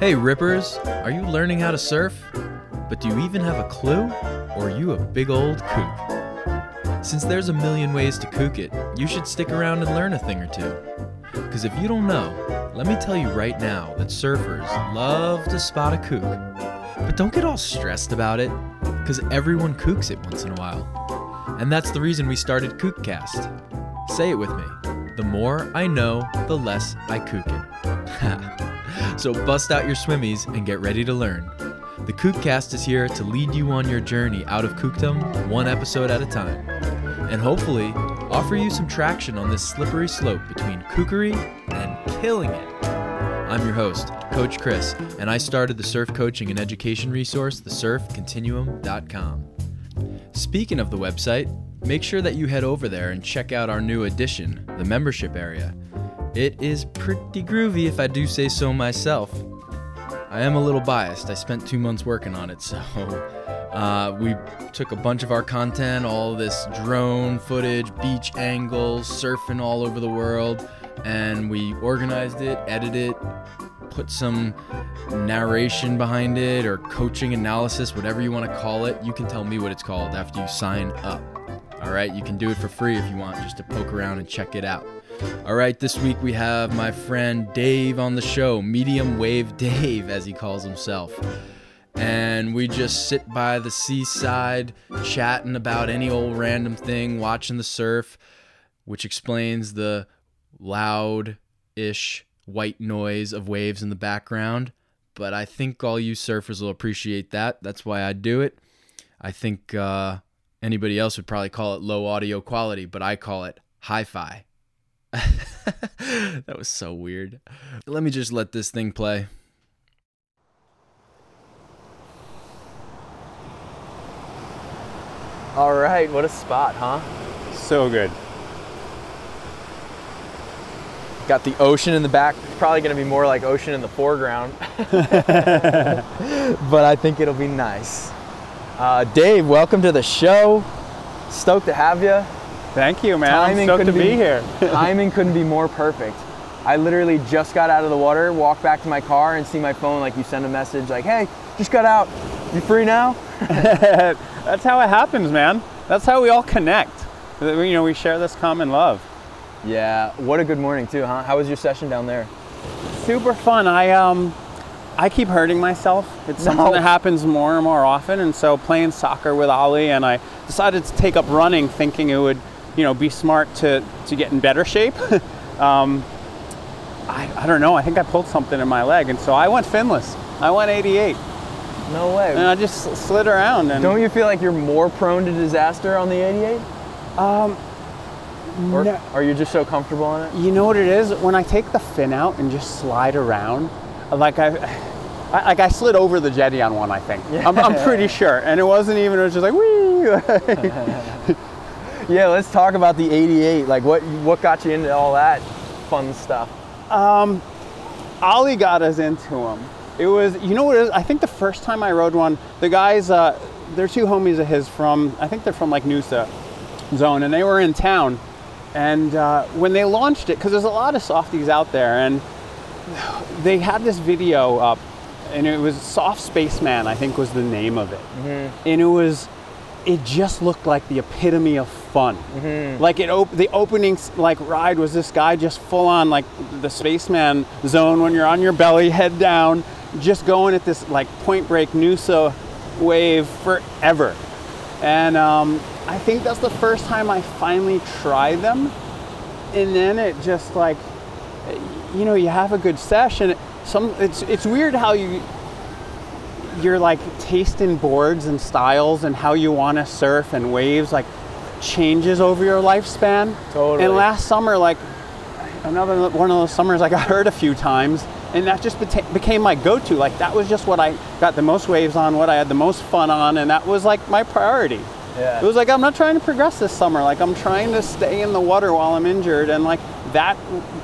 Hey Rippers, are you learning how to surf? But do you even have a clue? Or are you a big old kook? Since there's a million ways to kook it, you should stick around and learn a thing or two. Because if you don't know, let me tell you right now that surfers love to spot a kook. But don't get all stressed about it, because everyone kooks it once in a while. And that's the reason we started Kookcast. Say it with me. The more I know, the less I kook it. so bust out your swimmies and get ready to learn. The Kookcast is here to lead you on your journey out of kookdom, one episode at a time, and hopefully offer you some traction on this slippery slope between kookery and killing it. I'm your host, Coach Chris, and I started the surf coaching and education resource, thesurfcontinuum.com. Speaking of the website, make sure that you head over there and check out our new addition, the membership area. It is pretty groovy if I do say so myself. I am a little biased. I spent two months working on it, so uh, we took a bunch of our content, all this drone footage, beach angles, surfing all over the world, and we organized it, edited it, put some narration behind it, or coaching analysis, whatever you want to call it. You can tell me what it's called after you sign up. All right, you can do it for free if you want, just to poke around and check it out. All right, this week we have my friend Dave on the show, Medium Wave Dave, as he calls himself. And we just sit by the seaside, chatting about any old random thing, watching the surf, which explains the loud ish white noise of waves in the background. But I think all you surfers will appreciate that. That's why I do it. I think uh, anybody else would probably call it low audio quality, but I call it hi fi. that was so weird. Let me just let this thing play. All right, what a spot, huh? So good. Got the ocean in the back. It's probably going to be more like ocean in the foreground. but I think it'll be nice. Uh, Dave, welcome to the show. Stoked to have you. Thank you, man. I'm stoked to be, be here. timing couldn't be more perfect. I literally just got out of the water, walked back to my car, and see my phone. Like you send a message, like, "Hey, just got out. You free now?" That's how it happens, man. That's how we all connect. You know, we share this common love. Yeah. What a good morning too, huh? How was your session down there? Super fun. I um, I keep hurting myself. It's something no. that happens more and more often. And so playing soccer with Ollie, and I decided to take up running, thinking it would you know, be smart to, to get in better shape. um, I, I don't know. I think I pulled something in my leg, and so I went finless. I went 88. No way. And I just slid around. And don't you feel like you're more prone to disaster on the 88? Um, or no. are you just so comfortable on it? You know what it is? When I take the fin out and just slide around, like I, I like I slid over the jetty on one. I think. Yeah. I'm, I'm pretty sure, and it wasn't even. It was just like wee. yeah, let's talk about the 88. Like, what what got you into all that fun stuff? Um, Ollie got us into them. It was, you know what it is? I think the first time I rode one, the guys, uh, they're two homies of his from, I think they're from like Noosa zone, and they were in town. And uh, when they launched it, because there's a lot of softies out there, and they had this video up, and it was Soft Spaceman, I think was the name of it. Mm-hmm. And it was it just looked like the epitome of fun. Mm-hmm. Like it, op- the opening like ride was this guy just full on like the spaceman zone when you're on your belly, head down, just going at this like Point Break Noosa wave forever. And um, I think that's the first time I finally tried them. And then it just like, you know, you have a good session. Some it's it's weird how you you're like tasting boards and styles and how you want to surf and waves like changes over your lifespan. Totally. And last summer, like another one of those summers, I got hurt a few times, and that just became my go-to. Like that was just what I got the most waves on, what I had the most fun on, and that was like my priority. Yeah. It was like I'm not trying to progress this summer. Like I'm trying to stay in the water while I'm injured, and like that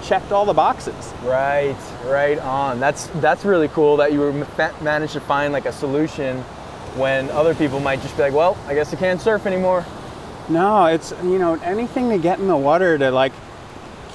checked all the boxes. Right, right on. That's that's really cool that you were managed to find like a solution when other people might just be like, well, I guess I can't surf anymore. No, it's you know anything to get in the water to like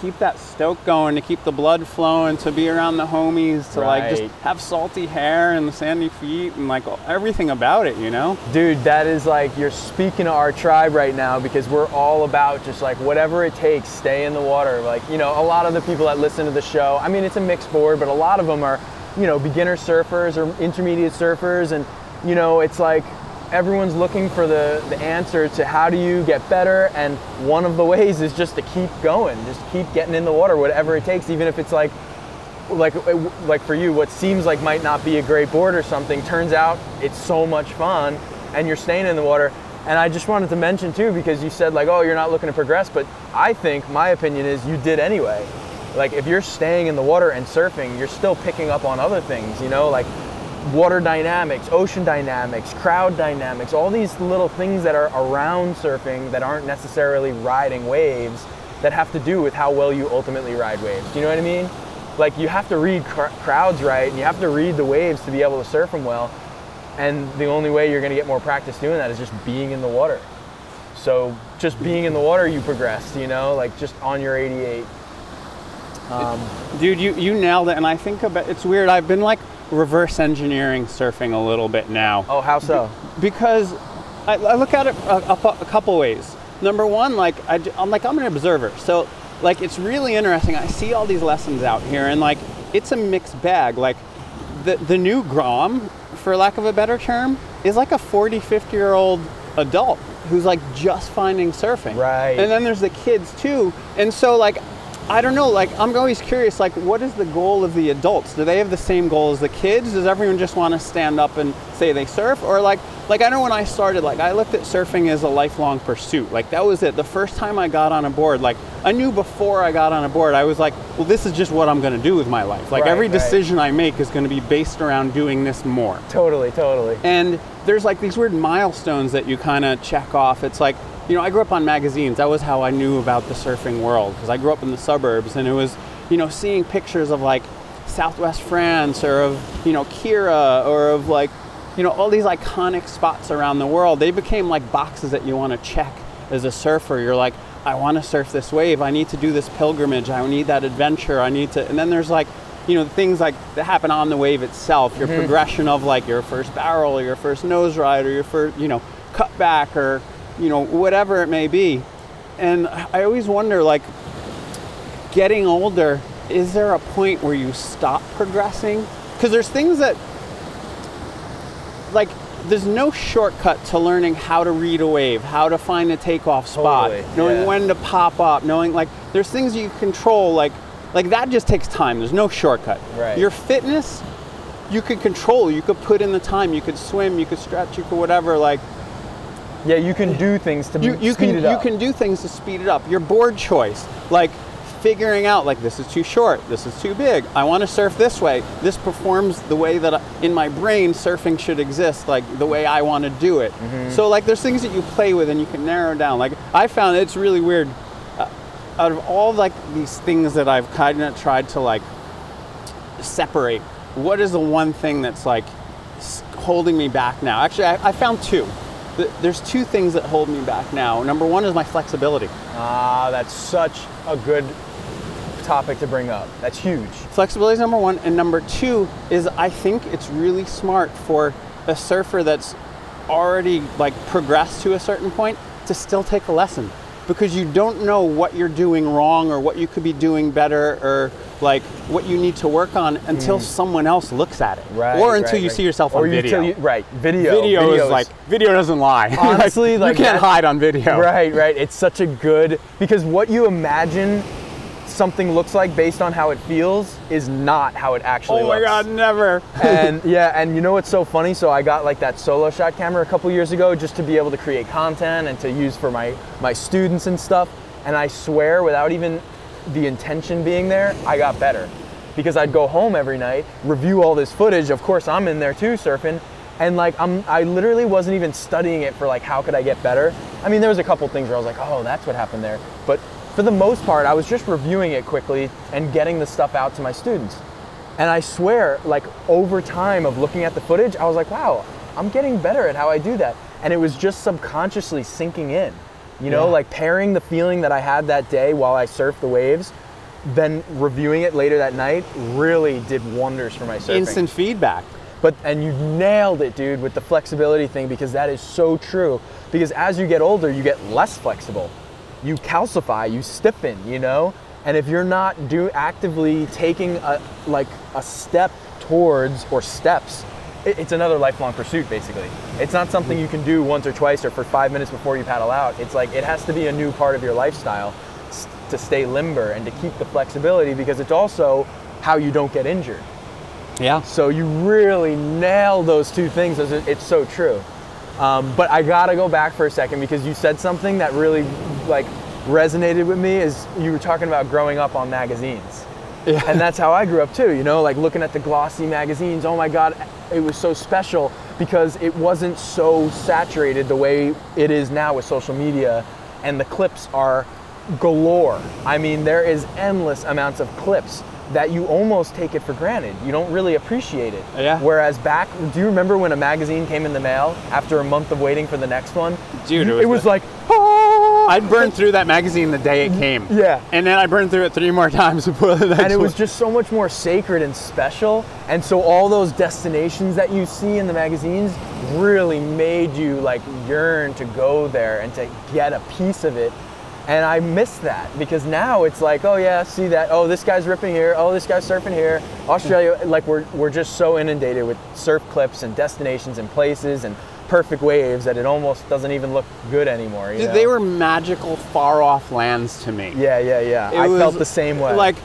keep that stoke going, to keep the blood flowing, to be around the homies, to like just have salty hair and sandy feet and like everything about it, you know? Dude, that is like you're speaking to our tribe right now because we're all about just like whatever it takes, stay in the water. Like, you know, a lot of the people that listen to the show, I mean, it's a mixed board, but a lot of them are, you know, beginner surfers or intermediate surfers. And, you know, it's like everyone's looking for the, the answer to how do you get better. And one of the ways is just to keep going, just keep getting in the water, whatever it takes, even if it's like, like like for you what seems like might not be a great board or something turns out it's so much fun and you're staying in the water and i just wanted to mention too because you said like oh you're not looking to progress but i think my opinion is you did anyway like if you're staying in the water and surfing you're still picking up on other things you know like water dynamics ocean dynamics crowd dynamics all these little things that are around surfing that aren't necessarily riding waves that have to do with how well you ultimately ride waves do you know what i mean like you have to read cr- crowds right and you have to read the waves to be able to surf them well and the only way you're going to get more practice doing that is just being in the water so just being in the water you progress you know like just on your 88 um, Dude, you, you nailed it. And I think about it's weird. I've been like reverse engineering surfing a little bit now. oh how so because I, I look at it a, a, a couple ways. Number one, like I, am like I'm an observer, so like it's really interesting. I see all these lessons out here, and like it's a mixed bag. Like the the new Grom, for lack of a better term, is like a 40, 50 year old adult who's like just finding surfing. Right. And then there's the kids too, and so like. I don't know, like I'm always curious, like what is the goal of the adults? Do they have the same goal as the kids? Does everyone just want to stand up and say they surf? Or like like I know when I started, like I looked at surfing as a lifelong pursuit. Like that was it. The first time I got on a board, like I knew before I got on a board, I was like, well this is just what I'm gonna do with my life. Like Right, every right. decision I make is gonna be based around doing this more. totally totally And there's like these weird milestones that you kind of check off. It's like, you know, I grew up on magazines. That was how I knew about the surfing world because I grew up in the suburbs and it was, you know, seeing pictures of like Southwest France or of, you know, Kirra or of like, you know, all these iconic spots around the world. They became like boxes that you want to check as a surfer. You're like, I want to surf this wave. I need to do this pilgrimage. I need that adventure. I need to. And then there's like, you know, things like that happen on the wave itself. Your mm-hmm. progression of like your first barrel, or your first nose ride, or your first, you know, cutback, or you know, whatever it may be. And I always wonder, like, getting older, is there a point where you stop progressing? Because there's things that, like, there's no shortcut to learning how to read a wave, how to find a takeoff spot, Totally, knowing yeah. when to pop up, knowing like there's things you control, like like that just takes time. There's no shortcut. Right. Your fitness, you could control. You could put in the time. You could swim. You could stretch. You could whatever. Like yeah you can do things to you, you speed can it up you can do things to speed it up. Your board choice, like figuring out like this is too short, this is too big. I want to surf this way. This performs the way that I, in my brain surfing should exist, like the way I want to do it. Mm-hmm. So like there's things that you play with and you can narrow down. Like I found it's really weird. Uh, out of all like these things that I've kind of tried to like separate, what is the one thing that's like holding me back now? Actually, I, I found two. Th- There's two things that hold me back now. Number one is my flexibility. ah that's such a good topic to bring up that's huge Flexibility is number one, and number two is I think it's really smart for a surfer that's already like progressed to a certain point to still take a lesson because you don't know what you're doing wrong or what you could be doing better or like what you need to work on until mm. someone else looks at it. Right, or until right, you right. see yourself or on you- video. you- right video video Video is like video doesn't lie. Honestly, like you can't that- hide on video. Right, right. It's such a good because what you imagine something looks like based on how it feels is not how it actually Oh my looks. god, never. and yeah, and you know what's so funny? So I got like that solo shot camera a couple years ago just to be able to create content and to use for my my students and stuff. And I swear, without even the intention being there, I got better because I'd go home every night, review all this footage. Of course, I'm in there too surfing. And like I'm, I literally wasn't even studying it for like how could I get better. I mean, there was a couple things where I was like, oh, that's what happened there. But for the most part, I was just reviewing it quickly and getting the stuff out to my students. And I swear, like over time of looking at the footage, I was like, wow, I'm getting better at how I do that. And it was just subconsciously sinking in. You know, Yeah. like pairing the feeling that I had that day while I surfed the waves then reviewing it later that night really did wonders for my surfing. Instant feedback. But and you nailed it, dude, with the flexibility thing because that is so true. Because as you get older, you get less flexible. You calcify, you stiffen, you know? And if you're not do actively taking a like a step towards or steps, it, it's another lifelong pursuit basically. It's not something you can do once or twice or for 5 minutes before you paddle out. It's like it has to be a new part of your lifestyle to stay limber and to keep the flexibility because it's also how you don't get injured. Yeah. So you really nail those two things. It's it's so true. Um, but I gotta go back for a second because you said something that really like resonated with me. Is you were talking about growing up on magazines, Yeah. and that's how I grew up too. You know, like looking at the glossy magazines. Oh my God, it was so special because it wasn't so saturated the way it is now with social media, and the clips are galore. I mean, there is endless amounts of clips that you almost take it for granted. You don't really appreciate it. Yeah. Whereas back, do you remember when a magazine came in the mail after a month of waiting for the next one? Dude, it was it was the- like, "Ah!" I'd burned through that magazine the day it came. Yeah. And then I burned through it three more times before the next and it was one. just so much more sacred and special. And so all those destinations that you see in the magazines really made you like yearn to go there and to get a piece of it. And I miss that because now it's like, oh yeah, see that. Oh, this guy's ripping here. Oh, this guy's surfing here. Australia, like we're we're just so inundated with surf clips and destinations and places and perfect waves that it almost doesn't even look good anymore. you Dude, know? they were magical, far off lands to me. Yeah, yeah, yeah. It I felt the same way. Like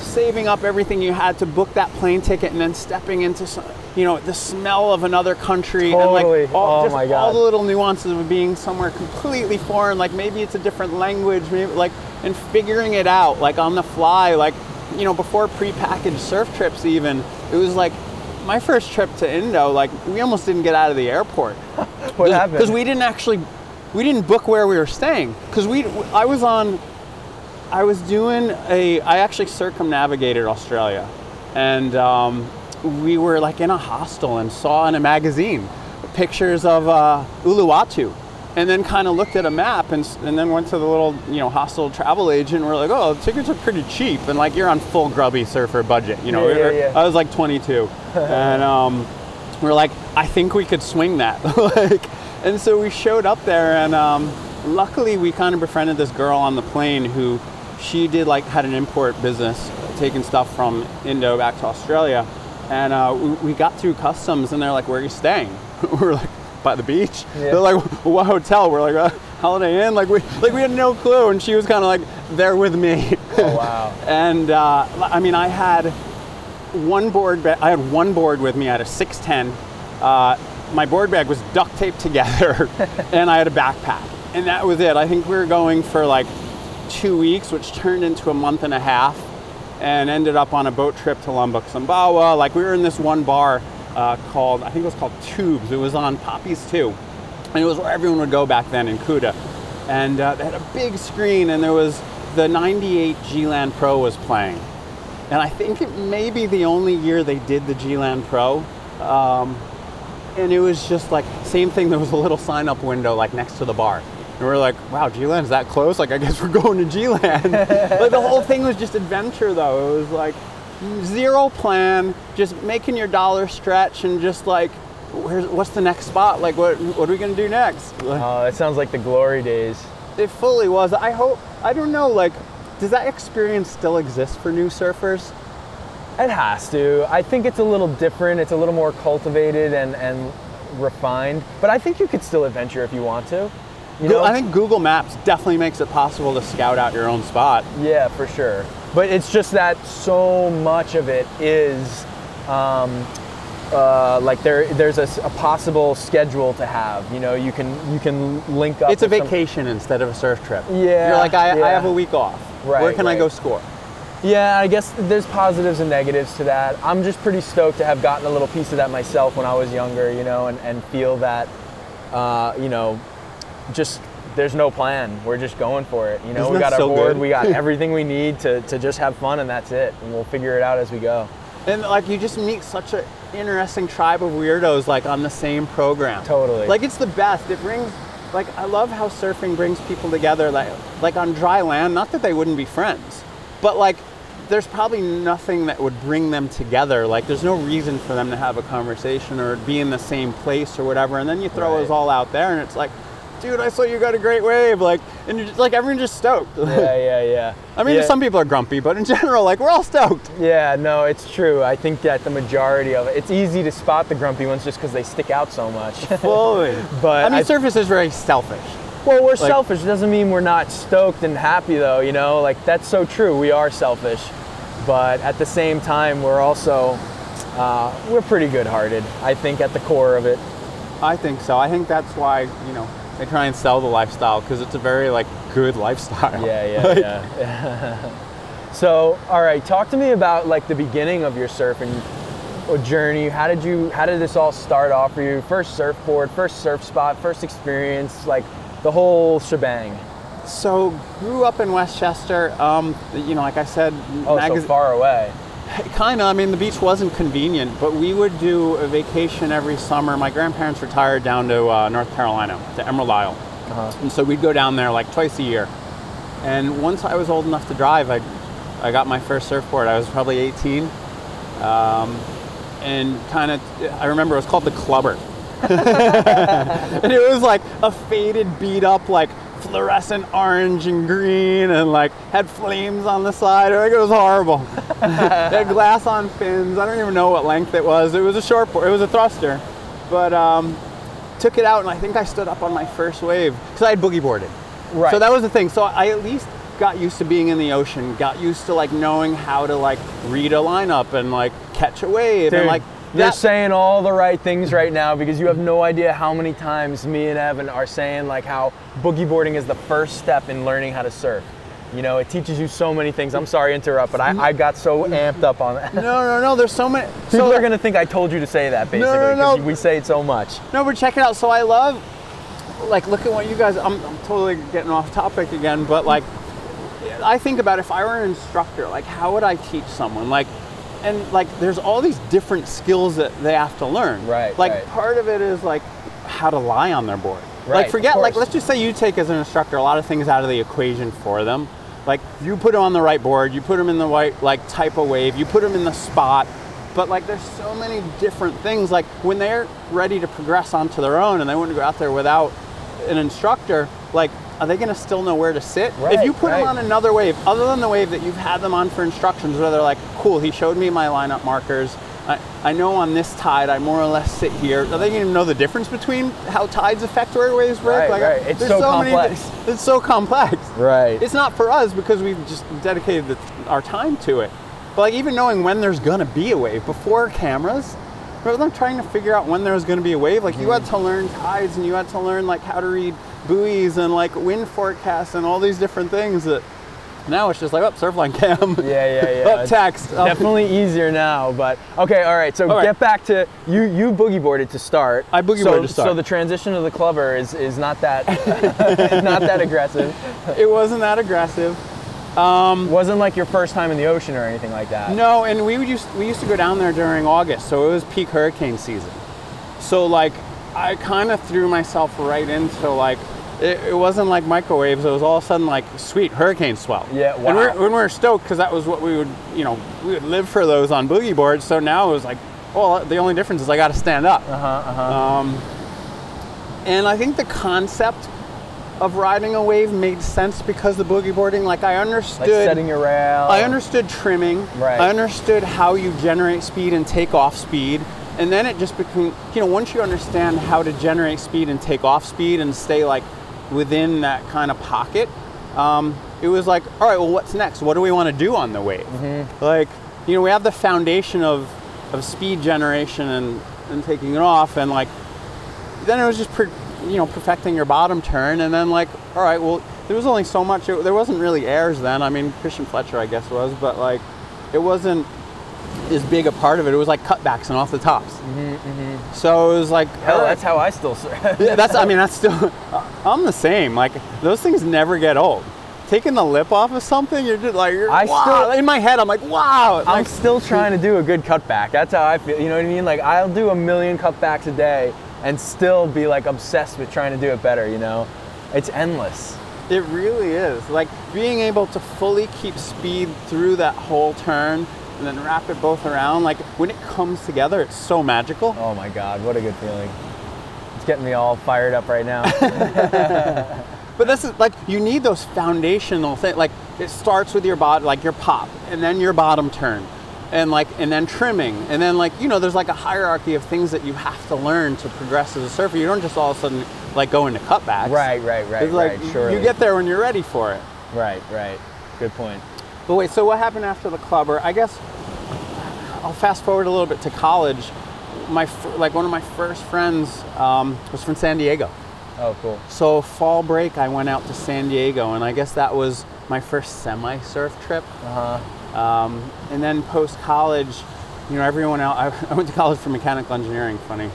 saving up everything you had to book that plane ticket and then stepping into some, you know, the smell of another country Totally. and like all, Oh just my all the little nuances of being somewhere completely foreign. Like maybe it's a different language, maybe like and figuring it out like on the fly. Like you know, before prepackaged surf trips even, it was like my first trip to Indo. Like we almost didn't get out of the airport what happened? because we didn't actually we didn't book where we were staying because we I was on I was doing a I actually circumnavigated Australia and um, we were like in a hostel and saw in a magazine pictures of uh, Uluwatu and then kind of looked at a map and, and then went to the little you know hostel travel agent we're like oh tickets are pretty cheap and like you're on full grubby surfer budget you know Yeah, yeah, yeah. I was like 22 and um, we're like, I think we could swing that. like, and so we showed up there, and um, luckily we kind of befriended this girl on the plane who she did like had an import business, taking stuff from Indo back to Australia, and uh, we, we got through customs, and they're like, "Where are you staying?" we're like, "By the beach." Yeah. They're like, "What hotel?" We're like, uh, "Holiday Inn." Like we like we had no clue, and she was kind of like there with me. oh wow. And uh, I mean, I had one board. Ba- I had one board with me. I had a 610. Uh, my board bag was duct taped together, and I had a backpack, and that was it. I think we were going for like two weeks, which turned into a month and a half, and ended up on a boat trip to Lombok, Sumbawa. Like we were in this one bar uh, called, I think it was called Tubes. It was on Poppies 2, and it was where everyone would go back then in Kuta. And uh, they had a big screen, and there was the 98 G-Land Pro was playing. And I think it may be the only year they did the G-Land Pro. Um, and it was just like, same thing, there was a little sign up window like next to the bar. And we are like, wow, G-Land's that close? Like, I guess we're going to G-Land. but the whole thing was just adventure though. It was like zero plan, just making your dollar stretch and just like, where's, what's the next spot? Like, what, what are we gonna do next? Oh, it sounds like the glory days. it fully was. I hope, I don't know, like, does that experience still exist for new surfers? It has to. I think it's a little different. It's a little more cultivated and, and refined. But I think you could still adventure if you want to. You know? I think Google Maps definitely makes it possible to scout out your own spot. Yeah, for sure. But it's just that so much of it is um, uh, like there. There's a possible schedule to have. You know, you can you can link up. It's a with some- vacation instead of a surf trip. Yeah, You're like, I, I have a week off. Right. Where Right, can I go score? Yeah, I guess there's positives and negatives to that. I'm just pretty stoked to have gotten a little piece of that myself when I was younger, you know, and, and feel that, uh, you know, just there's no plan. We're just going for it. You know, Isn't we got our so board, good? we got everything we need to, to just have fun, and that's it. And we'll figure it out as we go. And like, you just meet such an interesting tribe of weirdos like on the same program. Totally. Like, it's the best. It brings, like, I love how surfing brings people together. Like, like on dry land, not that they wouldn't be friends, but like there's probably nothing that would bring them together. Like there's no reason for them to have a conversation or be in the same place or whatever. And then you throw Right. us all out there, and it's like, dude, I saw you got a great wave. Like, and you're just, like everyone's just stoked. Yeah, yeah, yeah. I mean, yeah. some people are grumpy, but in general, like we're all stoked. Yeah, no, it's true. I think that the majority of it, it's easy to spot the grumpy ones just because they stick out so much. Fully. But I mean, I- surface is very selfish. well, we're selfish. Doesn't mean we're not stoked and happy, though. You know, like that's so true. We are selfish, but at the same time, we're also uh, we're pretty good-hearted. I think at the core of it. I think so. I think that's why you know they try and sell the lifestyle because it's a very like good lifestyle. Yeah, yeah, Like, yeah. so, all right, talk to me about like the beginning of your surfing journey. How did you? How did this all start off for you? First surfboard, first surf spot, first experience, like the whole shebang. So grew up in Westchester. Um, you know, like I said, Oh, so far away. Kind of. I mean, the beach wasn't convenient, but we would do a vacation every summer. My grandparents retired down to uh, North Carolina, to Emerald Isle. Uh-huh. And so we'd go down there like twice a year. And once I was old enough to drive, I, I got my first surfboard. I was probably 18. Um, and kind of, I remember it was called the Clubber. and it was like a faded, beat up, like fluorescent orange and green, and like had flames on the side. Like it was horrible. had glass on fins. I don't even know what length it was. It was a short board. It was a thruster, but um, took it out, and I think I stood up on my first wave because I had boogie boarded. Right. So that was the thing. So I at least got used to being in the ocean. Got used to like knowing how to like read a lineup and like catch a wave Dude, and like. That- saying all the right things right now because you have no idea how many times me and Evan are saying like how boogie boarding is the first step in learning how to surf. You know, it teaches you so many things. I'm sorry to interrupt, but I, I got so amped up on that. no, no, no. There's so many. People so are gonna think I told you to say that basically no, because no. we say it so much. No, but check it out. So I love, like, look at what you guys. I'm, I'm totally getting off topic again, but like, I think about if I were an instructor, like, how would I teach someone? Like, and like, there's all these different skills that they have to learn. Right, Like, right. part of it is like how to lie on their board. Right, Like, forget. Like, let's just say you take as an instructor a lot of things out of the equation for them. Like, you put them on the right board, you put them in the right like type of wave, you put them in the spot. But like, there's so many different things. Like, when they're ready to progress onto their own, and they want to go out there without an instructor, like, are they going to still know where to sit? if you put them on another wave, other than the wave that you've had them on for instructions, where they're like, cool, he showed me my lineup markers. I, I know on this tide I more or less sit here. Are they going to know the difference between how tides affect where waves break? Right, like, right. It's there's so many complex. thi- it's so complex. Right. It's not for us because we've just dedicated the, our time to it. But like even knowing when there's gonna be a wave before cameras, rather than trying to figure out when there was gonna be a wave, like you had mm-hmm. to learn tides and you had to learn like how to read buoys and like wind forecasts and all these different things that now it's just like up surfline cam. Yeah, yeah, yeah. up text. up- Definitely easier now, but okay, all right. So All right. get back to you. You boogie boarded to start. I boogie so, boarded to start. So the transition to the clubber is is not that not that aggressive. It wasn't that aggressive. Um, wasn't like your first time in the ocean or anything like that. No, and we would used we used to go down there during August, so it was peak hurricane season. So like I kind of threw myself right into like it, it wasn't like microwaves. It was all of a sudden like sweet hurricane swell. Yeah, And we're, wow. when we were stoked because that was what we would you know we would live for those on boogie boards. So now it was like, well, the only difference is I got to stand up. Uh huh. Uh huh. Um, and I think the concept of riding a wave made sense because the boogie boarding, like I understood. like setting your rail. I understood trimming. Right. I understood how you generate speed and take off speed. And then it just became, you know, once you understand how to generate speed and take off speed and stay like within that kind of pocket, um, it was like, all right, well, what's next? What do we want to do on the wave? Mm-hmm. Like, you know, we have the foundation of, of speed generation and, and taking it off. And like, then it was just, per, you know, perfecting your bottom turn. And then like, all right, well, there was only so much, it, there wasn't really airs then. I mean, Christian Fletcher, I guess, was, but like, it wasn't as big a part of it. It was like cutbacks and off the tops. So it was like, Mm-hmm, Hell, right. that's how I still. Yeah, that's. I mean, that's still. I'm the same. Like those things never get old. Taking the lip off of something, you're just like, you're, I wow. still- in my head, I'm like, wow. I'm still trying to do a good cutback. That's how I feel. You know what I mean? Like I'll do a million cutbacks a day and still be like obsessed with trying to do it better. You know, it's endless. It really is. Like being able to fully keep speed through that whole turn and then wrap it both around. Like when it comes together, it's so magical. Oh my God, what a good feeling. It's getting me all fired up right now. But this is like you need those foundational things. Like it starts with your body, like your pop, and then your bottom turn, and like and then trimming, and then like you know there's like a hierarchy of things that you have to learn to progress as a surfer. You don't just all of a sudden like go into cutbacks. right, right, right, It's like right. Surely. you get there when you're ready for it. Right, right. Good point. But wait, so what happened after the club? Or I guess I'll fast forward a little bit to college. My like one of my first friends um, was from San Diego. Oh, cool. So fall break, I went out to San Diego, and I guess that was my first semi-surf trip. Uh huh. Um, and then post college, you know, everyone. I, I went to college for mechanical engineering. Funny,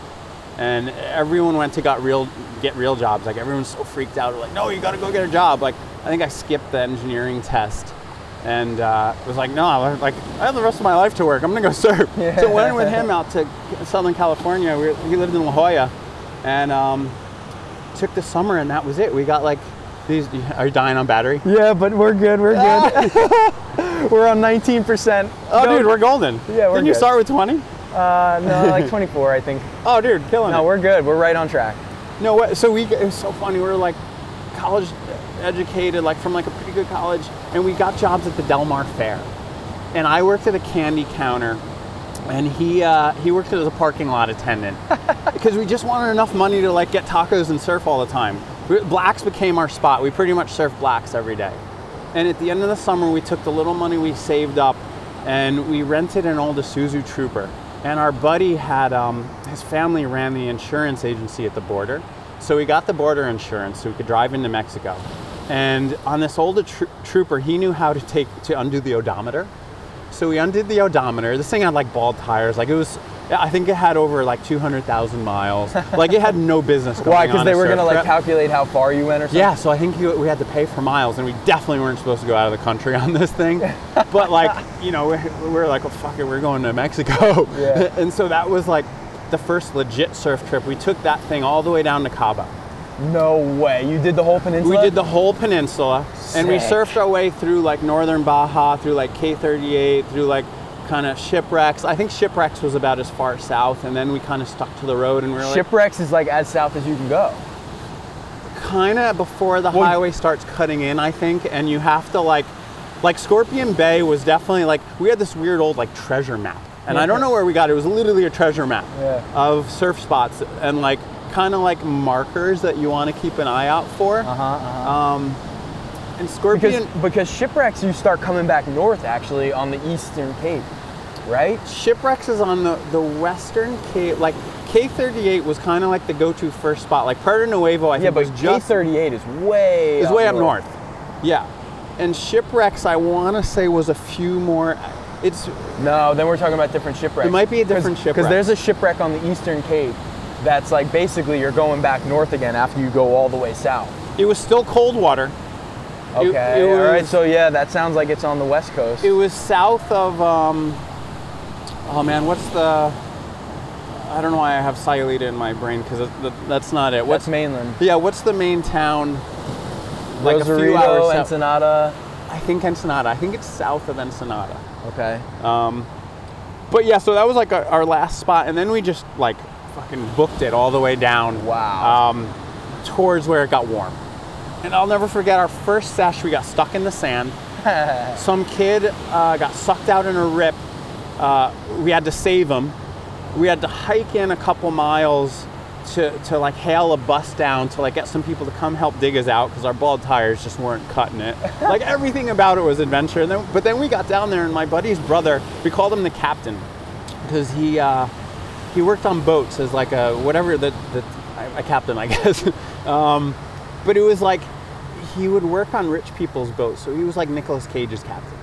and everyone went to got real get real jobs. Like everyone's so freaked out. Like, no, you got to go get a job. Like I think I skipped the engineering test. And uh, was like, no, I- like I have the rest of my life to work. I'm gonna go surf. So went with him out to Southern California. We, he lived in La Jolla, and um, took the summer, and that was it. We got like these. Are you dying on battery? Yeah, but we're good. We're good. we're on 19%. Oh, No, dude, we're golden. Yeah, we're Didn't you start with 20? Uh, no, like 24, I think. Oh, dude, killing No, it. we're good. We're right on track. No, what? So we it was so funny. We were like college educated, like from like a pretty good college, and we got jobs at the Del Mar Fair. And I worked at a candy counter, and he uh, he worked as a parking lot attendant because we just wanted enough money to like get tacos and surf all the time. We, blacks became our spot. We pretty much surfed blacks every day. And at the end of the summer, we took the little money we saved up and we rented an old Isuzu Trooper. And our buddy had, um, his family ran the insurance agency at the border. So we got the border insurance so we could drive into Mexico. And on this old tr- Trooper, he knew how to take, to undo the odometer. So we undid the odometer. This thing had like bald tires. Like it was, I think it had over like 200,000 miles. like it had no business going Why? Because they were gonna like trip. calculate how far you went or something. Yeah, so I think you, we had to pay for miles, and we definitely weren't supposed to go out of the country on this thing. but like, you know, we we were like, well, fuck it, we're going to Mexico. Yeah. and so that was like the first legit surf trip. We took that thing all the way down to Cabo. No way. You did the whole peninsula. We did the whole peninsula, and we surfed our way through like northern Baja, through like K38, through like kind of shipwrecks. I think shipwrecks was about as far south, and then we kind of stuck to the road, and we were like, Shipwrecks is like as south as you can go. kind of before the Well, highway starts cutting in, I think, and you have to like, like Scorpion Bay was definitely like we had this weird old like treasure map, and I don't know where we got it. It was literally a treasure map Yeah. of surf spots and like kind of like markers that you want to keep an eye out for. Uh huh. Uh-huh. Um, and Scorpion Because because shipwrecks, you start coming back north actually on the eastern cape, right? Shipwrecks is on the, the western Cape. Like K38 was kind of like the go-to first spot. Like Puerto Nuevo, I think. Yeah, but was just K38 is way is way up north. Yeah, and shipwrecks, I want to say was a few more. It's No, then we're talking about different shipwrecks. It might be a different shipwreck. Because there's a shipwreck on the eastern cape that's like basically you're going back north again after you go all the way south. it was still cold water. Okay. it all right. was- So yeah, that sounds like it's on the west coast. It was south of. Um, oh man, what's the? I don't know why I have Sayulita in my brain because that's not it. What's What's mainland? yeah? What's the main town? Like a few Rosarito, hours. Ensenada. I think Ensenada. I think it's south of Ensenada. Okay. Um, but yeah, so that was like our, our last spot, and then we just like fucking booked it all the way down. Wow. Um, towards where it got warm, and I'll never forget our first sesh. We got stuck in the sand. Some kid uh, got sucked out in a rip. Uh, we had to save him. We had to hike in a couple miles to, to like hail a bus down to like get some people to come help dig us out because our bald tires just weren't cutting it. like everything about it was adventure. And then, but then we got down there and my buddy's brother, we called him the captain because he uh, he worked on boats as like a whatever the, the a captain I guess. um, but it was like he would work on rich people's boats, so he was like Nicolas Cage's captain.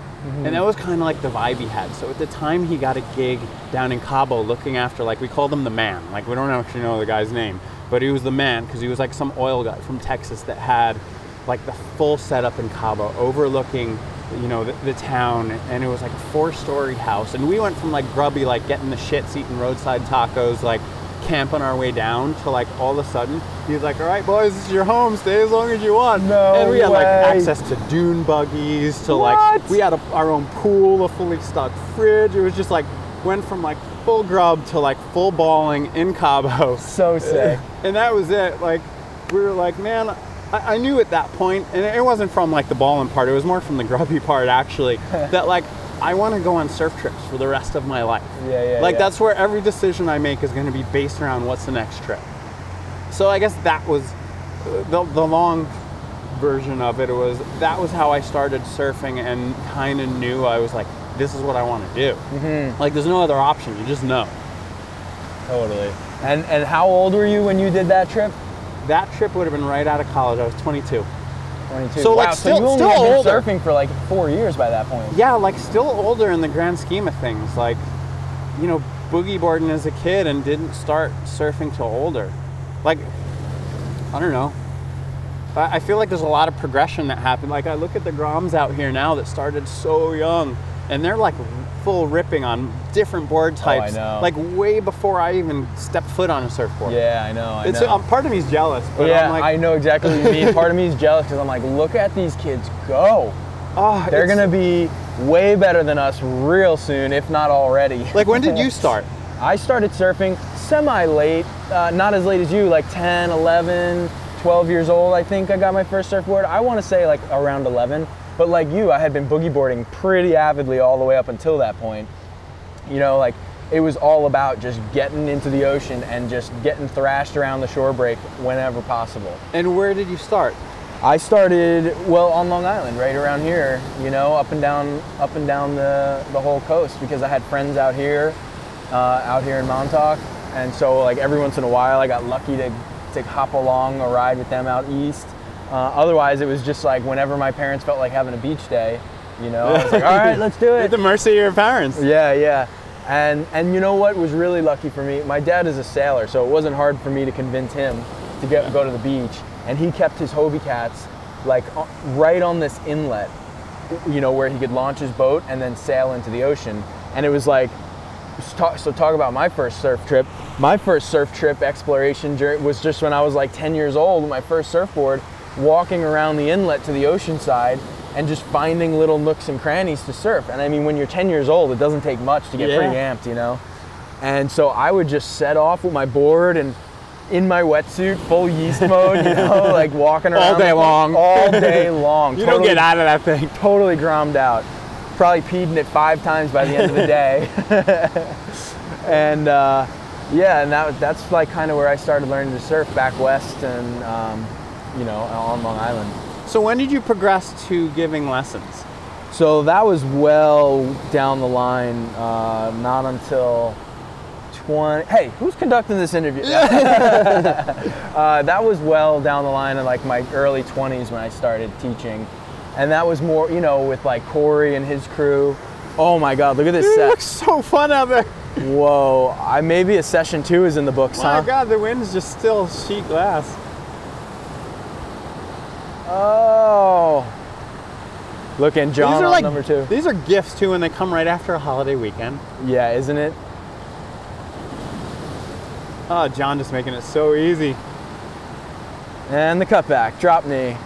And that was kind of like the vibe he had. So at the time, he got a gig down in Cabo looking after, like, we called him the man. Like, we don't actually know the guy's name, but he was the man because he was like some oil guy from Texas that had like the full setup in Cabo overlooking, you know, the, the town. And it was like a four story house. And we went from like grubby, like getting the shits, eating roadside tacos, like camp on our way down to like all of a sudden he's like, "All right, boys, this is your home. Stay as long as you want." No and we had like access to dune buggies to like we had a, our own pool, a fully stocked fridge. It was just like went from like full grub to like full balling in Cabo. So sick. and that was it. Like we were like, man, I, I knew at that point, and it wasn't from like the balling part. It was more from the grubby part actually. that like I want to go on surf trips for the rest of my life. Yeah, yeah, Like yeah. that's where every decision I make is going to be based around what's the next trip. So I guess that was uh, the, the long version of it. It was that was how I started surfing and kind of knew I was like, this is what I want to do. Mm-hmm. Like there's no other option. You just know. Totally. And and how old were you when you did that trip? That trip would have been right out of college. I was 22. 22. So, like, still- so you only still had been older. surfing for like four years by that point. Yeah, like still older in the grand scheme of things. Like, you know, boogie boarding as a kid and didn't start surfing till older. Like, I don't know. I I feel like there's a lot of progression that happened. Like I look at the Groms out here now that started so young, and they're like full ripping on different board types. know. Like way before I even stepped foot on a surfboard. Yeah, I know. I It's know. um, part of me's jealous, but yeah, I'm like, I know exactly what you mean. Part of me is jealous because I'm like, look at these kids go. oh, They're it's- gonna be way better than us real soon, if not already. Like when did you start? I started surfing semi late, uh, not as late as you, like 10, 11, 12 years old. I think I got my first surfboard. I want to say like around 11. But like you, I had been boogie boarding pretty avidly all the way up until that point. You know, like it was all about just getting into the ocean and just getting thrashed around the shore break whenever possible. And where did you start? I started well on Long Island, right around here. You know, up and down, up and down the the whole coast because I had friends out here, uh, out here in Montauk, and so like every once in a while, I got lucky to to hop along a ride with them out east. Uh, otherwise, it was just like whenever my parents felt like having a beach day, you know, I was like, all right, let's do it. At the mercy of your parents. Yeah, yeah. And and you know what was really lucky for me? My dad is a sailor, so it wasn't hard for me to convince him to get go to the beach. And he kept his Hobie cats like right on this inlet, you know, where he could launch his boat and then sail into the ocean. And it was like, so talk, about my first surf trip. My first surf trip exploration was just when I was like 10 years old my first surfboard, walking around the inlet to the ocean side and just finding little nooks and crannies to surf. And I mean, when you're 10 years old, it doesn't take much to get Yeah. pretty amped, you know? And so I would just set off with my board and in my wetsuit, full yeast mode, you know, like walking around All day long. all day long. You don't get out of that thing. totally grommed out. Probably peed in it five times by the end of the day. and uh, yeah, and that that's like kind of where I started learning to surf back west and um, you know on Long Island. So when did you progress to giving lessons? So that was well down the line, uh, not until 20. Hey, who's conducting this interview? uh, that was well down the line in like my early 20s when I started teaching. And that was more, you know, with like Corey and his crew. Oh my God, look at this It set. looks so fun out there. Whoa, I maybe a session two is in the books, My huh? My God, the wind's just still sheet glass. Oh. Look, and John these are like number two. These are gifts too, and they come right after a holiday weekend. Yeah, isn't it? Oh, John just making it so easy. And the cutback, drop knee.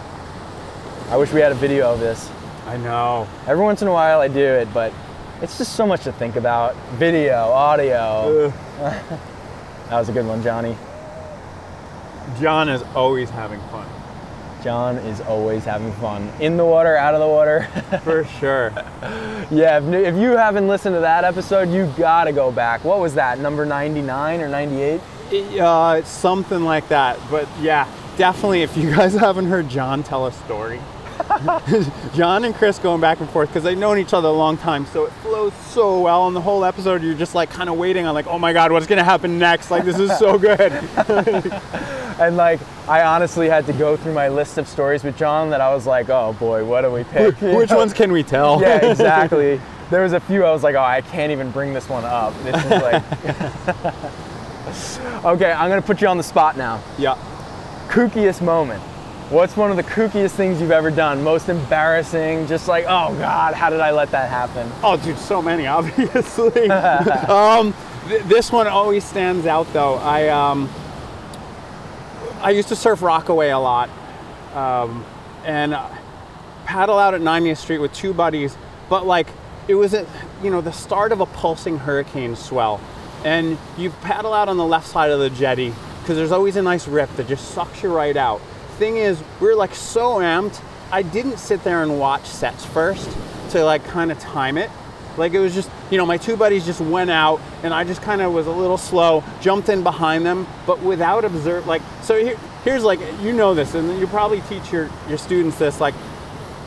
I wish we had a video of this. I know. Every once in a while I do it, but it's just so much to think about. Video, audio. That was a good one, Johnny. John is always having fun. John is always having fun. In the water, out of the water. For sure. yeah, if, if you haven't listened to that episode, you gotta go back. What was that, number 99 or 98? Uh, it's something like that. But yeah, definitely if you guys haven't heard John tell a story. John and Chris going back and forth because they've known each other a long time, so it flows so well. And the whole episode, you're just like kind of waiting on, like, oh my god, what's gonna happen next? Like, this is so good. And like, I honestly had to go through my list of stories with John that I was like, oh boy, what do we pick? You Which know? ones can we tell? Yeah, exactly. There was a few I was like, oh, I can't even bring this one up. This is like. okay, I'm gonna put you on the spot now. yeah. Kookiest moment. What's one of the kookiest things you've ever done? Most embarrassing? Just like, oh God, how did I let that happen? Oh, dude, so many, obviously. um, Th- this one always stands out though. I um, I used to surf Rockaway a lot, um, and paddle out at 90th Street with two buddies. But like, it was at you know the start of a pulsing hurricane swell, and you paddle out on the left side of the jetty because there's always a nice rip that just sucks you right out. Thing is, we are like so amped. I didn't sit there and watch sets first to like kind of time it. Like it was just, you know, my two buddies just went out and I just kind of was a little slow, jumped in behind them, but without observe like so here, here's like you know this and you probably teach your your students this like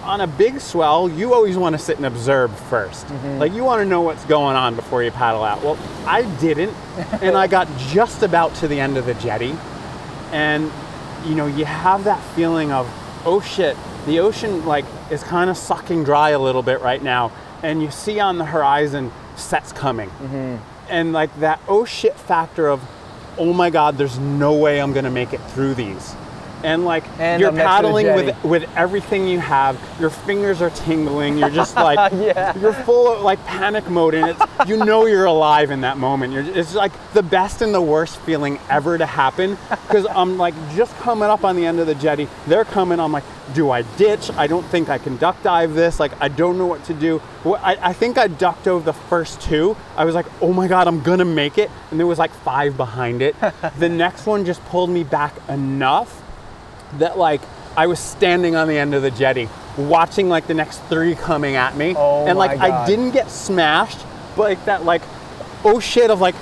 on a big swell, you always want to sit and observe 1st mm-hmm. Like you want to know what's going on before you paddle out. Well, I didn't and I got just about to the end of the jetty and you know, you have that feeling of oh shit, the ocean like is kind of sucking dry a little bit right now and you see on the horizon sets coming. Mm-hmm. And like that oh shit factor of oh my god there's no way i'm gonna make it through these and like And you're I'm next to the paddling with with everything you have. Your fingers are tingling. You're just like Yeah. you're full of like panic mode and it's you know you're alive in that moment. You're, it's like the best and the worst feeling ever to happen. Because i'm like just coming up on the end of the jetty. They're coming. I'm like do i ditch? I don't think i can duck dive this. Like i don't know what to do. Well, I, I think i ducked over the first two. I was like oh my god i'm gonna make it. And there was like five behind it. The next one just pulled me back enough that like I was standing on the end of the jetty watching like the next three coming at me. Oh and like I didn't get smashed but like that like oh shit of like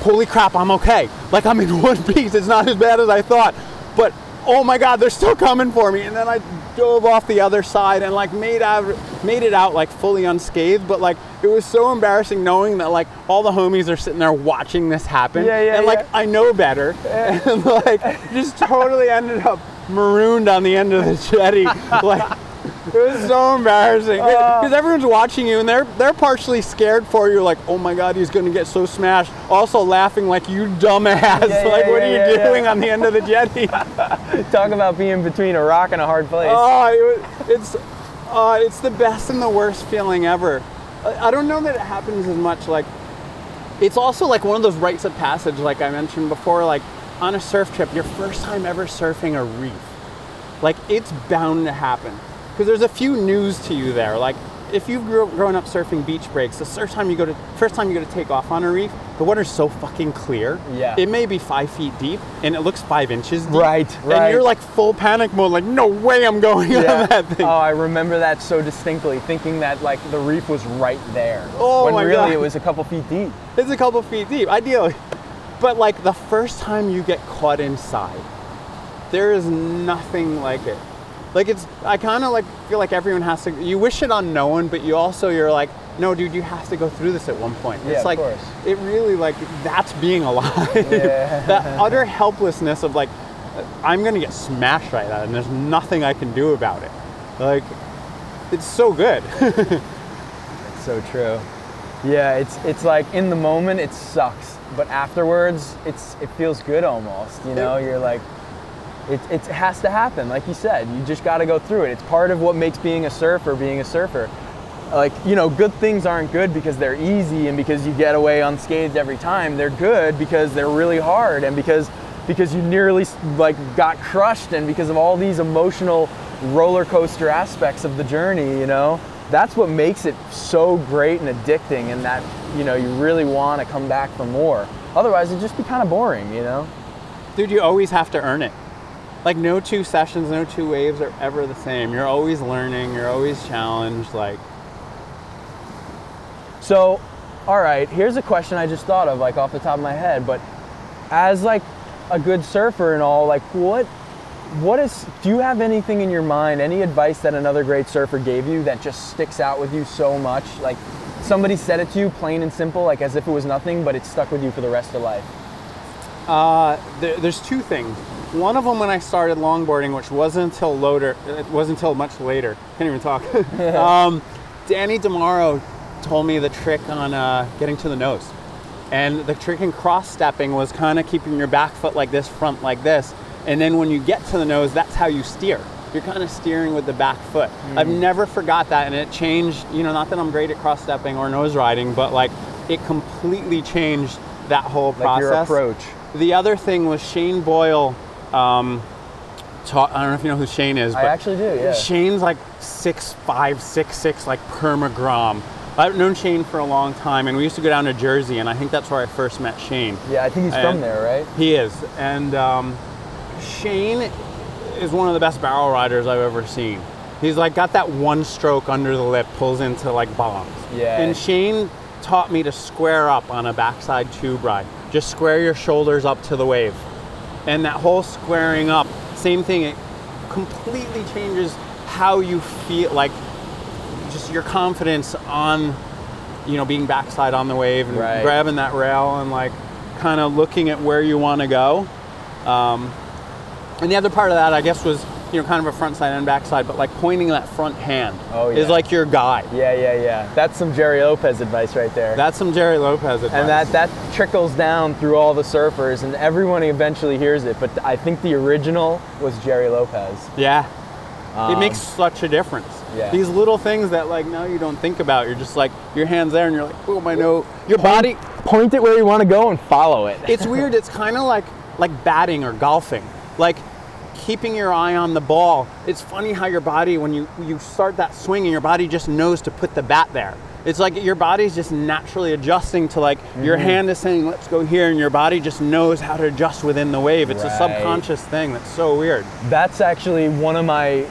holy crap I'm okay. Like I'm in one piece. It's not as bad as I thought. But oh my god they're still coming for me. And then I dove off the other side and like made out made it out like fully unscathed. But like it was so embarrassing knowing that like all the homies are sitting there watching this happen. Yeah, yeah, and like yeah. I know better, and like just totally ended up marooned on the end of the jetty. Like it was so embarrassing Uh. because everyone's watching you and they're they're partially scared for you. Like, oh my god, he's gonna get so smashed. Also laughing like you dumbass. Yeah, like, yeah, what yeah, are you doing on the end of the jetty? Talk about being between a rock and a hard place. Oh, it it's uh, it's the best and the worst feeling ever. I, I don't know that it happens as much. Like, it's also like one of those rites of passage, like I mentioned before. Like on a surf trip, your first time ever surfing a reef, like it's bound to happen because there's a few news to you there. Like if you've grew, grown up surfing beach breaks, the first time you go to first time you go to take off on a reef, the water's so fucking clear. Yeah. It may be five feet deep and it looks five inches deep. Right, right. And you're like full panic mode, like no way I'm going on that thing. Oh, I remember that so distinctly, thinking that like the reef was right there. Oh when my really God. it was a couple feet deep. It's a couple feet deep, ideally. But like the first time you get caught inside, there is nothing like it. Like it's, I kind of like feel like everyone has to. You wish it on no one, but you also you're like, no, dude, you have to go through this at one point. Yeah, it's of like course. it really like that's being alive. Yeah. that utter helplessness of like, I'm gonna get smashed right now, and there's nothing I can do about it. Like, it's so good. it's So true. Yeah, it's it's like in the moment it sucks, but afterwards it's it feels good almost. You know, you're like, it it has to happen. Like you said, you just got to go through it. It's part of what makes being a surfer being a surfer. Like you know, good things aren't good because they're easy and because you get away unscathed every time. They're good because they're really hard and because because you nearly like got crushed and because of all these emotional roller coaster aspects of the journey. You know that's what makes it so great and addicting and that you know you really want to come back for more otherwise it'd just be kind of boring you know Dude, you always have to earn it. Like no two sessions, no two waves are ever the same. You're always learning, you're always challenged. Like, so all right here's a question i just thought of like off the top of my head but as like a good surfer and all like what what is do you have anything in your mind any advice that another great surfer gave you that just sticks out with you so much like somebody said it to you plain and simple like as if it was nothing but it stuck with you for the rest of life uh, there, there's two things. One of them when I started longboarding, which wasn't until loader, it wasn't until much later. Can't even talk. um, Danny Demaro told me the trick on uh, getting to the nose. And the trick in cross stepping was kind of keeping your back foot like this, front like this. And then when you get to the nose, that's how you steer. You're kind of steering with the back foot. I've never forgot that, and it changed. You know, not that I'm great at cross stepping or nose riding, but like it completely changed that whole process. Like your approach. The other thing was Shane Boyle. Um, taught, I don't know if you know who Shane is, But I actually do, yeah. Shane's like six five, six six, like permagrom. I've known Shane for a long time, and we used to go down to Jersey, and I think that's where I first met Shane. Yeah, I think he's from there, right? He is, and um, Shane is one of the best barrel riders I've ever seen. He's like got that one stroke under the lip, pulls into like bombs. Yeah. And Shane taught me to square up on a backside tube ride. Just square your shoulders up to the wave, and that whole squaring up, same thing. It completely changes how you feel, like just your confidence on, you know, being backside on the wave and Right. grabbing that rail and like kind of looking at where you want to go. Um, and the other part of that, I guess, was you know kind of a front side and back side, but like pointing that front hand Oh, is like your guide. Yeah, yeah, yeah. That's some Gerry Lopez advice right there. That's some Gerry Lopez advice. and that that trickles down through all the surfers, and everyone eventually hears it. But I think the original was Gerry Lopez. yeah, it Um, makes such a difference. yeah. These little things that like now you don't think about. You're just like your hands there, and you're like, oh my no, your body. Point it where you want to go and follow it. it's weird. It's kind of like like batting or golfing. Like keeping your eye on the ball. It's funny how your body when you you start that swing and your body just knows to put the bat there. It's like your body's just naturally adjusting to like your Mm-hmm. hand is saying let's go here and your body just knows how to adjust within the wave. It's a subconscious thing that's so weird. That's actually one of my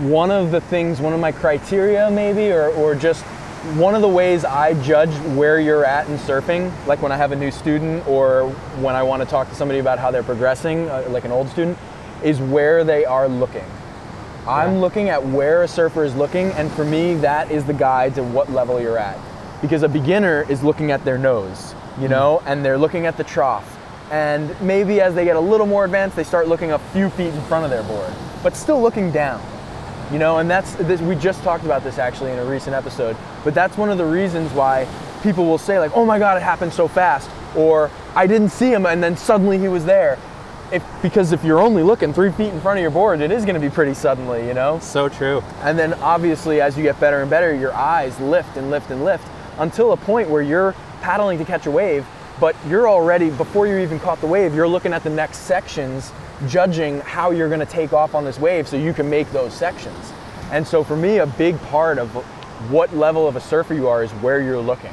one of the things, one of my criteria maybe, or, or just one of the ways I judge where you're at in surfing, like when I have a new student or when I want to talk to somebody about how they're progressing, uh, like an old student, is where they are looking. I'm looking at where a surfer is looking, and for me, that is the guide to what level you're at. Because a beginner is looking at their nose, you know, and they're looking at the trough. And maybe as they get a little more advanced, they start looking a few feet in front of their board, but still looking down. You know, and that's this, we just talked about this actually in a recent episode. But that's one of the reasons why people will say like, "Oh my God, it happened so fast," or "I didn't see him, and then suddenly he was there." If, because if you're only looking three feet in front of your board, it is going to be pretty suddenly, you know. So true. And then obviously, as you get better and better, your eyes lift and lift and lift until a point where you're paddling to catch a wave, but you're already, before you even caught the wave, you're looking at the next sections, judging how you're going to take off on this wave so you can make those sections. And so for me, a big part of what level of a surfer you are is where you're looking.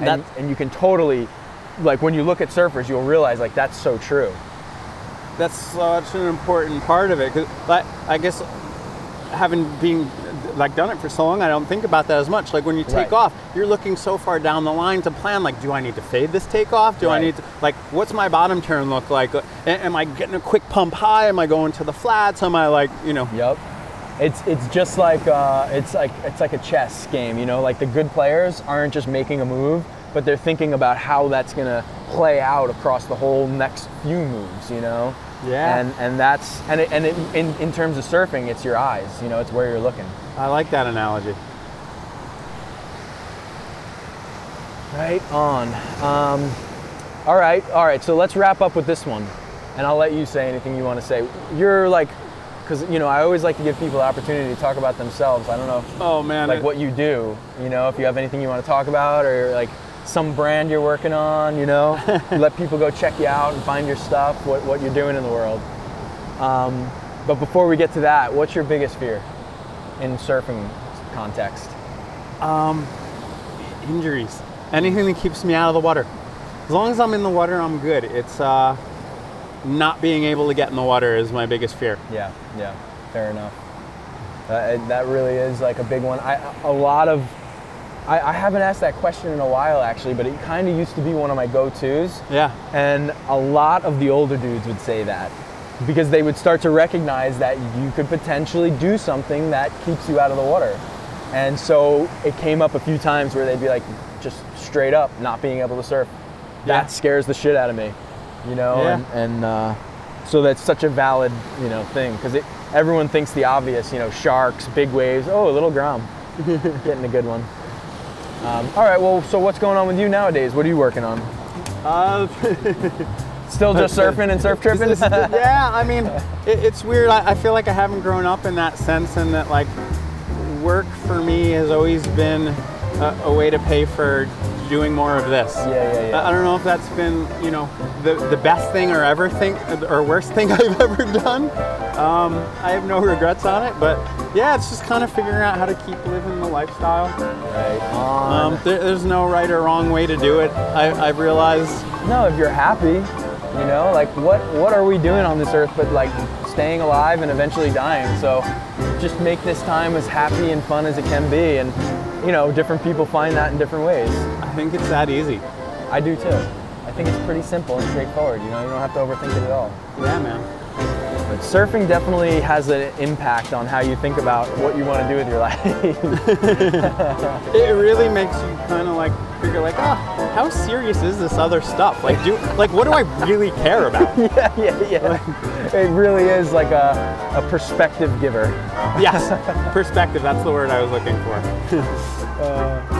And, and you can totally, like when you look at surfers, you'll realize like that's so true. That's such an important part of it. Cause I, I guess having been like done it for so long, I don't think about that as much. Like when you take Right. off, you're looking so far down the line to plan. Like, do I need to fade this takeoff? Do I need to like what's my bottom turn look like? Am I getting a quick pump high? Am I going to the flats? Am I like you know? Yep. It's it's just like uh, it's like it's like a chess game, you know. Like the good players aren't just making a move, but they're thinking about how that's gonna play out across the whole next few moves, you know. Yeah. And and that's and it, and it, in in terms of surfing, it's your eyes, you know. It's where you're looking. I like that analogy. Right on. Um, all right, all right. So let's wrap up with this one, and I'll let you say anything you want to say. You're like, because you know, I always like to give people the opportunity to talk about themselves. I don't know, if, Oh man, like it- what you do. You know, if you have anything you want to talk about, or like some brand you're working on. You know, let people go check you out and find your stuff. What what you're doing in the world. Um, but before we get to that, what's your biggest fear in surfing context? injuries. Anything that keeps me out of the water. As long as I'm in the water, I'm good. It's uh, not being able to get in the water is my biggest fear. Yeah, yeah, fair enough. That, that really is like a big one. I a lot of I, I haven't asked that question in a while actually, but it kind of used to be one of my go-tos, Yeah. and a lot of the older dudes would say that because they would start to recognize that you could potentially do something that keeps you out of the water. And so it came up a few times where they'd be like, just straight up not being able to surf. Yeah. That scares the shit out of me, you know. Yeah. And, and uh, so that's such a valid, you know, thing because it everyone thinks the obvious, you know, sharks, big waves. Oh, a little grom, getting a good one. Um, all right, well, so what's going on with you nowadays? What are you working on? Uh, Still just surfing and surf tripping? yeah, I mean, it, it's weird. I, I feel like I haven't grown up in that sense, and that like work for me has always been a, a way to pay for doing more of this. Yeah, yeah, yeah. I I don't know if that's been, you know, the, the best thing or ever thing or worst thing I've ever done. Um, I have no regrets on it, but yeah, it's just kind of figuring out how to keep living the lifestyle. Right on. Um, there, there's no right or wrong way to do it. I, I've realized. no, if you're happy, you know, like what what are we doing on this earth but like staying alive and eventually dying? So just make this time as happy and fun as it can be and you know, different people find that in different ways. I think it's that easy. I do too. I think it's pretty simple and straightforward, you know, you don't have to overthink it at all. Yeah, man. Surfing definitely has an impact on how you think about what you want to do with your life. It really makes you kind of like figure like, ah, how serious is this other stuff? Like, do like what do I really care about? yeah, yeah, yeah. It really is like a, a perspective giver. yes, perspective. That's the word I was looking for. Uh,